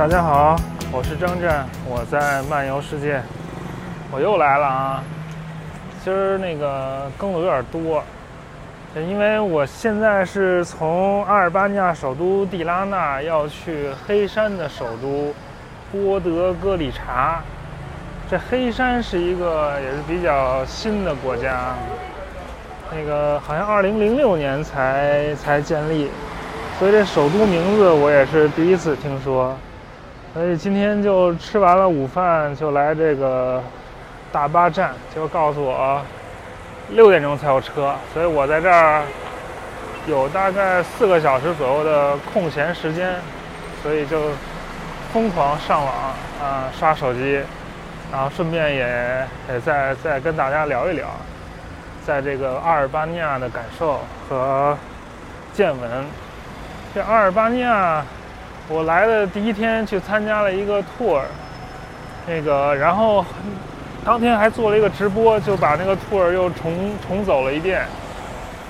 大家好，我是张震，我在漫游世界，我又来了啊！今儿那个更的有点多，因为我现在是从阿尔巴尼亚首都蒂拉纳要去黑山的首都波德戈里察。这黑山是一个也是比较新的国家，那个好像二零零六年才才建立，所以这首都名字我也是第一次听说。所以今天就吃完了午饭，就来这个大巴站，就告诉我六点钟才有车，所以我在这儿有大概四个小时左右的空闲时间，所以就疯狂上网啊，刷手机，然后顺便也也再再跟大家聊一聊，在这个阿尔巴尼亚的感受和见闻。这阿尔巴尼亚。我来的第一天去参加了一个 tour，那个，然后当天还做了一个直播，就把那个 tour 又重重走了一遍。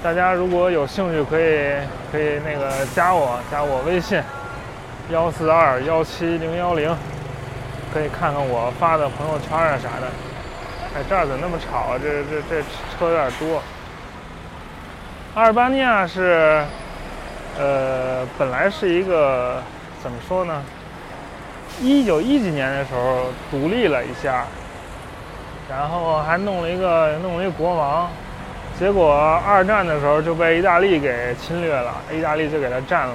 大家如果有兴趣，可以可以那个加我，加我微信幺四二幺七零幺零，可以看看我发的朋友圈啊啥的。哎，这儿怎么那么吵啊？这这这车有点多。阿尔巴尼亚是，呃，本来是一个。怎么说呢？一九一几年的时候独立了一下，然后还弄了一个弄了一个国王，结果二战的时候就被意大利给侵略了，意大利就给他占了。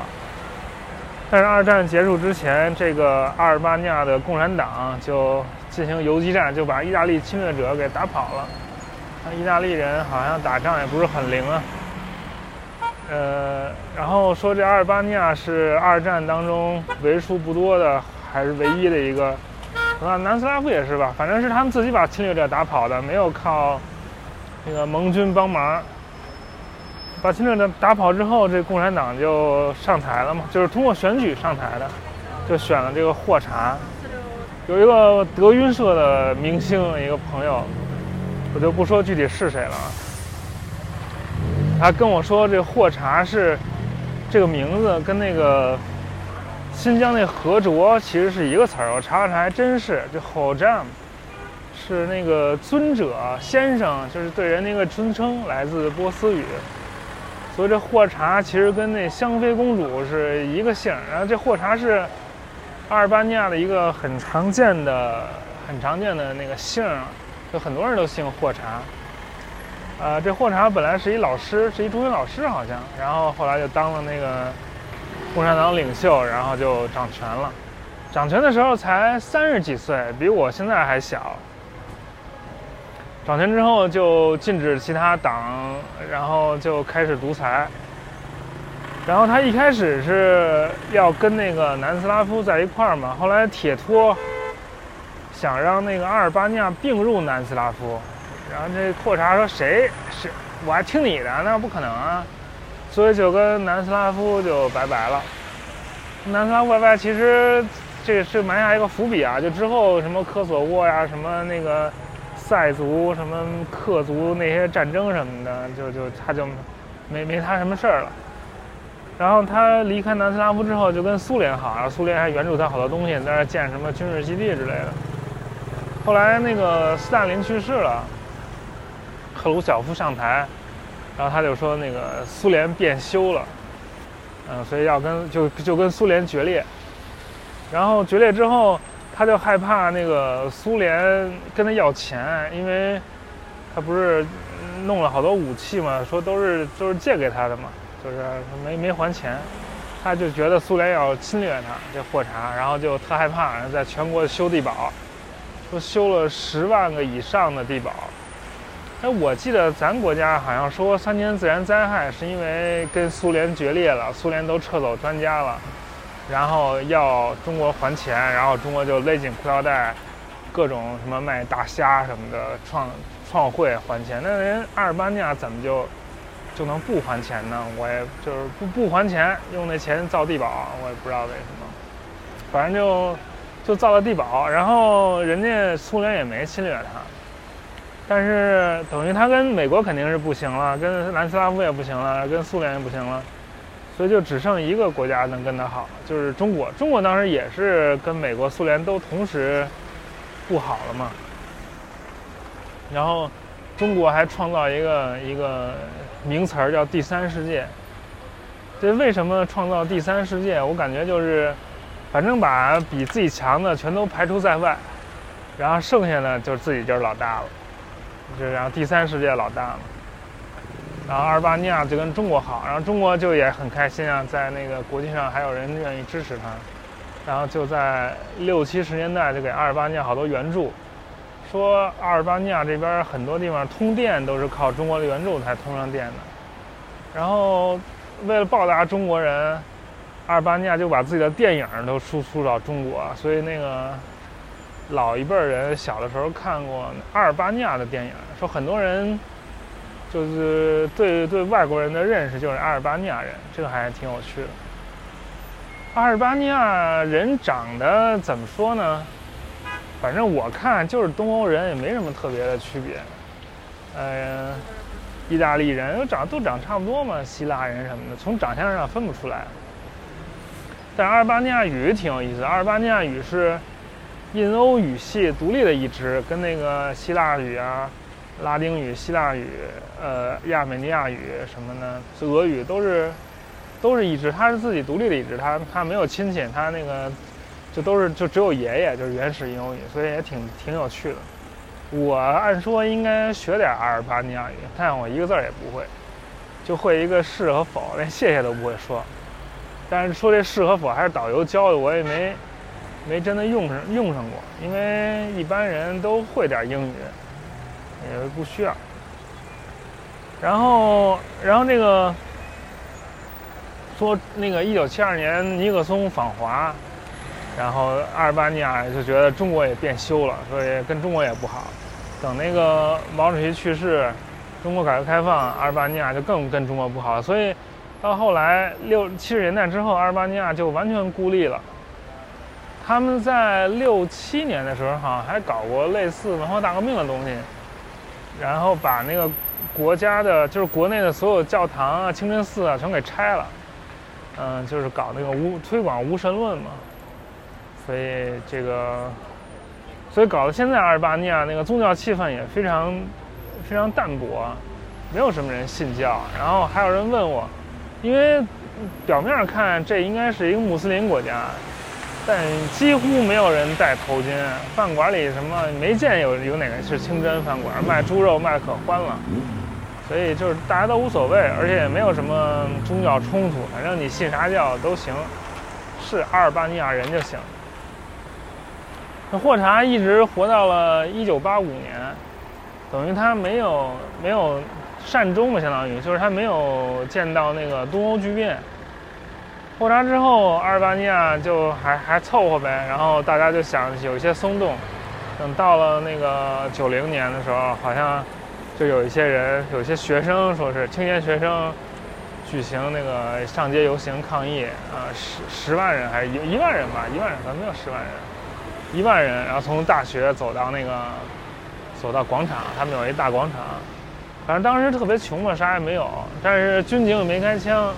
但是二战结束之前，这个阿尔巴尼亚的共产党就进行游击战，就把意大利侵略者给打跑了。那意大利人好像打仗也不是很灵啊。呃，然后说这阿尔巴尼亚是二战当中为数不多的，还是唯一的一个，啊，南斯拉夫也是吧？反正是他们自己把侵略者打跑的，没有靠那个盟军帮忙。把侵略者打跑之后，这共产党就上台了嘛，就是通过选举上台的，就选了这个霍查，有一个德云社的明星，一个朋友，我就不说具体是谁了。他跟我说，这霍查是这个名字跟那个新疆那和卓其实是一个词儿。我查了查，还真是。这霍詹是那个尊者先生，就是对人那个尊称，来自波斯语。所以这霍查其实跟那香妃公主是一个姓。然后这霍查是阿尔巴尼亚的一个很常见的、很常见的那个姓，就很多人都姓霍查。呃，这霍查本来是一老师，是一中学老师好像，然后后来就当了那个共产党领袖，然后就掌权了。掌权的时候才三十几岁，比我现在还小。掌权之后就禁止其他党，然后就开始独裁。然后他一开始是要跟那个南斯拉夫在一块儿嘛，后来铁托想让那个阿尔巴尼亚并入南斯拉夫。然后这霍查说：“谁是？我还听你的？那不可能啊！”所以就跟南斯拉夫就拜拜了。南斯拉夫拜拜，其实这是埋下一个伏笔啊！就之后什么科索沃呀，什么那个塞族、什么克族那些战争什么的，就就他就没没他什么事儿了。然后他离开南斯拉夫之后，就跟苏联好，然后苏联还援助他好多东西，在那建什么军事基地之类的。后来那个斯大林去世了。赫鲁晓夫上台，然后他就说那个苏联变修了，嗯，所以要跟就就跟苏联决裂。然后决裂之后，他就害怕那个苏联跟他要钱，因为他不是弄了好多武器嘛，说都是都是借给他的嘛，就是没没还钱，他就觉得苏联要侵略他这货茬，然后就特害怕，在全国修地堡，说修了十万个以上的地堡。哎，我记得咱国家好像说三年自然灾害是因为跟苏联决裂了，苏联都撤走专家了，然后要中国还钱，然后中国就勒紧裤腰带，各种什么卖大虾什么的创创汇还钱。那人阿尔巴尼亚怎么就就能不还钱呢？我也就是不不还钱，用那钱造地堡，我也不知道为什么，反正就就造了地堡，然后人家苏联也没侵略他。但是等于他跟美国肯定是不行了，跟南斯拉夫也不行了，跟苏联也不行了，所以就只剩一个国家能跟他好，就是中国。中国当时也是跟美国、苏联都同时不好了嘛。然后中国还创造一个一个名词儿叫“第三世界”。这为什么创造第三世界？我感觉就是，反正把比自己强的全都排除在外，然后剩下的就自己就是老大了，就然后第三世界老大嘛。然后阿尔巴尼亚就跟中国好，然后中国就也很开心啊，在那个国际上还有人愿意支持他，然后就在六七十年代就给阿尔巴尼亚好多援助，说阿尔巴尼亚这边很多地方通电都是靠中国的援助才通上电的，然后为了报答中国人，阿尔巴尼亚就把自己的电影都输出到中国，所以那个老一辈人小的时候看过阿尔巴尼亚的电影，说很多人。就是对对外国人的认识就是阿尔巴尼亚人，这个还挺有趣的。阿尔巴尼亚人长得怎么说呢？反正我看就是东欧人，也没什么特别的区别。呃，意大利人都长都长差不多嘛，希腊人什么的，从长相上分不出来。但阿尔巴尼亚语挺有意思，阿尔巴尼亚语是印欧语系独立的一支，跟那个希腊语啊。拉丁语、希腊语、呃亚美尼亚语什么呢？俄语都是都是一支，它是自己独立的一支，它它没有亲戚，它那个就都是就只有爷爷，就是原始印欧语，所以也挺挺有趣的。我按说应该学点阿尔巴尼亚语，但我一个字儿也不会，就会一个是和否，连谢谢都不会说。但是说这是和否还是导游教的，我也没没真的用上用上过，因为一般人都会点英语。也不需要。然后，然后那个说那个一九七二年尼克松访华，然后阿尔巴尼亚就觉得中国也变修了，所以跟中国也不好。等那个毛主席去世，中国改革开放，阿尔巴尼亚就更跟中国不好。所以到后来六七十年代之后，阿尔巴尼亚就完全孤立了。他们在六七年的时候，好像还搞过类似文化大革命的东西。然后把那个国家的，就是国内的所有教堂啊、清真寺啊，全给拆了。嗯，就是搞那个无推广无神论嘛。所以这个，所以搞得现在阿尔巴尼亚那个宗教气氛也非常非常淡薄，没有什么人信教。然后还有人问我，因为表面上看这应该是一个穆斯林国家。但几乎没有人戴头巾，饭馆里什么没见有有哪个是清真饭馆，卖猪肉卖可欢了，所以就是大家都无所谓，而且也没有什么宗教冲突，反正你信啥教都行，是阿尔巴尼亚人就行。那霍查一直活到了一九八五年，等于他没有没有善终嘛，相当于就是他没有见到那个东欧剧变。霍查之后，阿尔巴尼亚就还还凑合呗，然后大家就想有一些松动。等到了那个九零年的时候，好像就有一些人，有些学生说是青年学生举行那个上街游行抗议啊，十十万人还是一一万人吧，一万人可能没有十万人，一万人，然后从大学走到那个走到广场，他们有一大广场，反正当时特别穷嘛，啥也没有，但是军警也没开枪。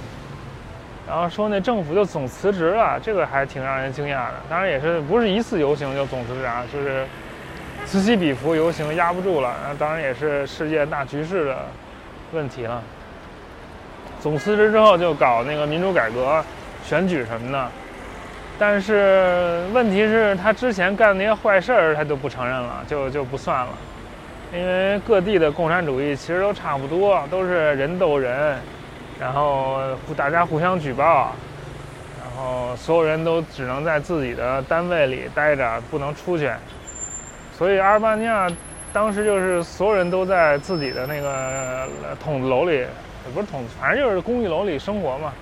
然后说那政府就总辞职了，这个还挺让人惊讶的。当然也是不是一次游行就总辞职啊，就是此起彼伏游行压不住了。那当然也是世界大局势的问题了。总辞职之后就搞那个民主改革、选举什么的，但是问题是，他之前干那些坏事儿他都不承认了，就就不算了。因为各地的共产主义其实都差不多，都是人斗人。然后大家互相举报，然后所有人都只能在自己的单位里待着，不能出去。所以阿尔巴尼亚当时就是所有人都在自己的那个筒子楼里，也不是筒子，反正就是公寓楼里生活嘛。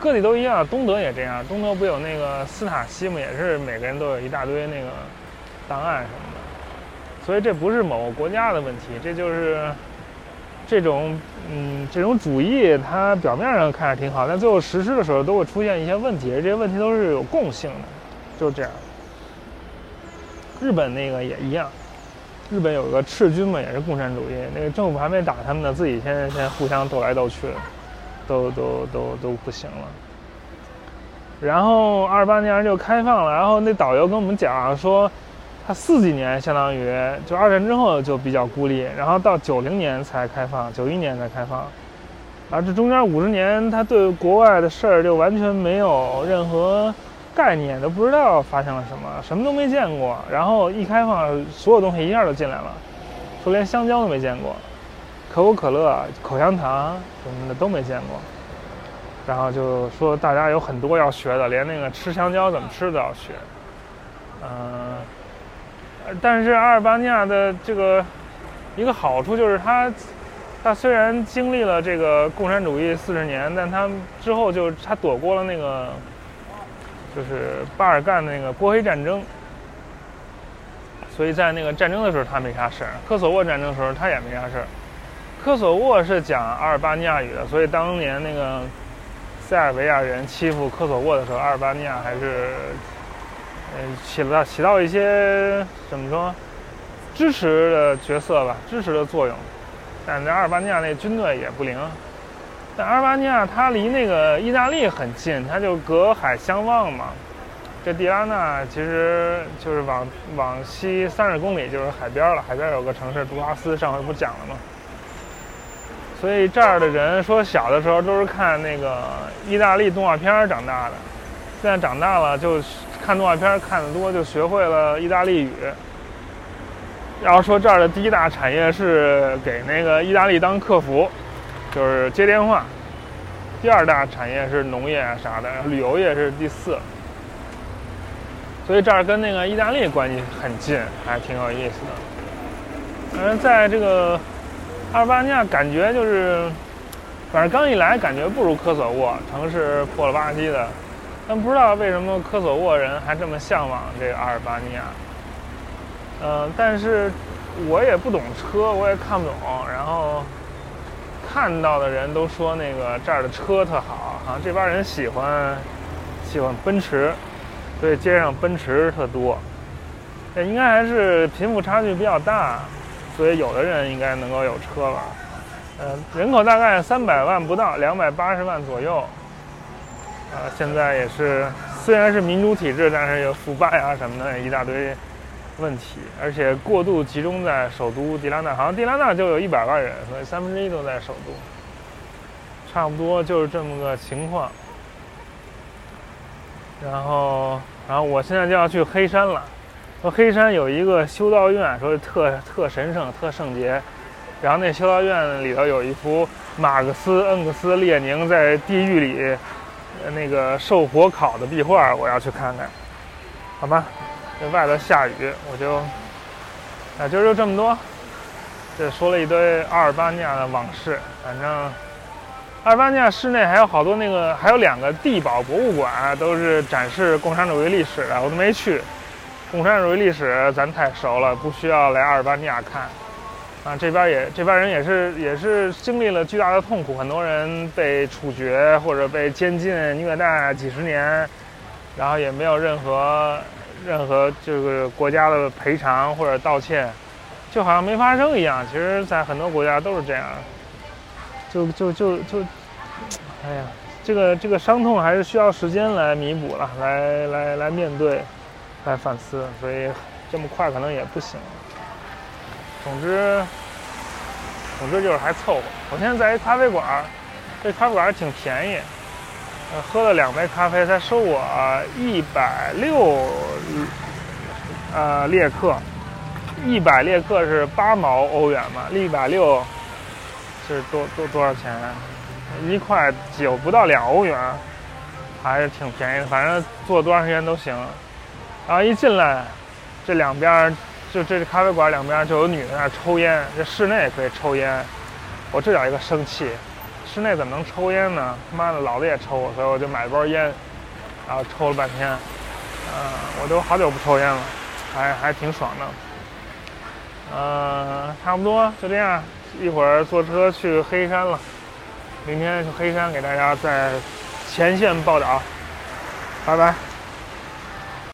各地都一样，东德也这样。东德不有那个斯塔西嘛，也是每个人都有一大堆那个档案什么的。所以这不是某个国家的问题，这就是。这种嗯，这种主义，它表面上看着挺好，但最后实施的时候都会出现一些问题，这些问题都是有共性的，就这样。日本那个也一样，日本有个赤军嘛，也是共产主义，那个政府还没打他们呢，自己先先互相斗来斗去。都都都都不行了。然后二八年就开放了，然后那导游跟我们讲说，他四几年相当于就二战之后就比较孤立，然后到九零年才开放，九一年才开放，而这中间五十年他对国外的事儿就完全没有任何概念，都不知道发生了什么，什么都没见过。然后一开放，所有东西一下就进来了，说连香蕉都没见过，可口可乐、口香糖什么的都没见过。然后就说大家有很多要学的，连那个吃香蕉怎么吃都要学。嗯，但是阿尔巴尼亚的这个一个好处就是它，它虽然经历了这个共产主义四十年，但它之后就它躲过了那个就是巴尔干那个波黑战争，所以在那个战争的时候它没啥事儿，科索沃战争的时候它也没啥事儿。科索沃是讲阿尔巴尼亚语的，所以当年那个。塞尔维亚人欺负科索沃的时候，阿尔巴尼亚还是，嗯，起到起到一些怎么说，支持的角色吧，支持的作用。但在阿尔巴尼亚那军队也不灵。但阿尔巴尼亚它离那个意大利很近，它就隔海相望嘛。这蒂拉纳其实就是往往西三十公里就是海边了，海边有个城市杜拉斯，上回不讲了吗？所以这儿的人说，小的时候都是看那个意大利动画片长大的，现在长大了就看动画片看得多，就学会了意大利语。然后说这儿的第一大产业是给那个意大利当客服，就是接电话。第二大产业是农业啊啥的，旅游业是第四。所以这儿跟那个意大利关系很近，还挺有意思的。嗯，在这个。阿尔巴尼亚感觉就是，反正刚一来感觉不如科索沃，城市破了吧唧的，但不知道为什么科索沃人还这么向往这个阿尔巴尼亚。嗯，但是我也不懂车，我也看不懂，然后看到的人都说那个这儿的车特好，好像这帮人喜欢喜欢奔驰，所以街上奔驰特多。这应该还是贫富差距比较大。所以有的人应该能够有车吧，呃，人口大概三百万不到，两百八十万左右，呃，现在也是虽然是民主体制，但是有腐败啊什么的一大堆问题，而且过度集中在首都迪拉纳，好像迪拉纳就有一百万人，所以三分之一都在首都，差不多就是这么个情况。然后，然后我现在就要去黑山了。说黑山有一个修道院，说特特神圣、特圣洁。然后那修道院里头有一幅马克思、恩格斯、列宁在地狱里那个受火烤的壁画，我要去看看，好吧？这外头下雨，我就啊，今儿就这么多。这说了一堆阿尔巴尼亚的往事，反正阿尔巴尼亚市内还有好多那个，还有两个地堡博物馆，都是展示共产主义历史的，我都没去。共产主义历史咱太熟了，不需要来阿尔巴尼亚看。啊，这边也这边人也是也是经历了巨大的痛苦，很多人被处决或者被监禁虐待几十年，然后也没有任何任何这个国家的赔偿或者道歉，就好像没发生一样。其实，在很多国家都是这样，就就就就，哎呀，这个这个伤痛还是需要时间来弥补了，来来来面对。来反思，所以这么快可能也不行。总之，总之就是还凑合。我现在在一咖啡馆，这咖啡馆挺便宜，呃，喝了两杯咖啡才收我一百六，呃，列克，一百列克是八毛欧元嘛，一百六是多多多少钱？一块九不到两欧元，还是挺便宜的。反正坐多长时间都行。然后一进来，这两边就这咖啡馆两边就有女的在那抽烟，这室内也可以抽烟。我这叫一个生气，室内怎么能抽烟呢？他妈的，老子也抽，所以我就买了包烟，然后抽了半天。嗯，我都好久不抽烟了，还还挺爽的。嗯，差不多就这样，一会儿坐车去黑山了。明天去黑山给大家在前线报道，拜拜。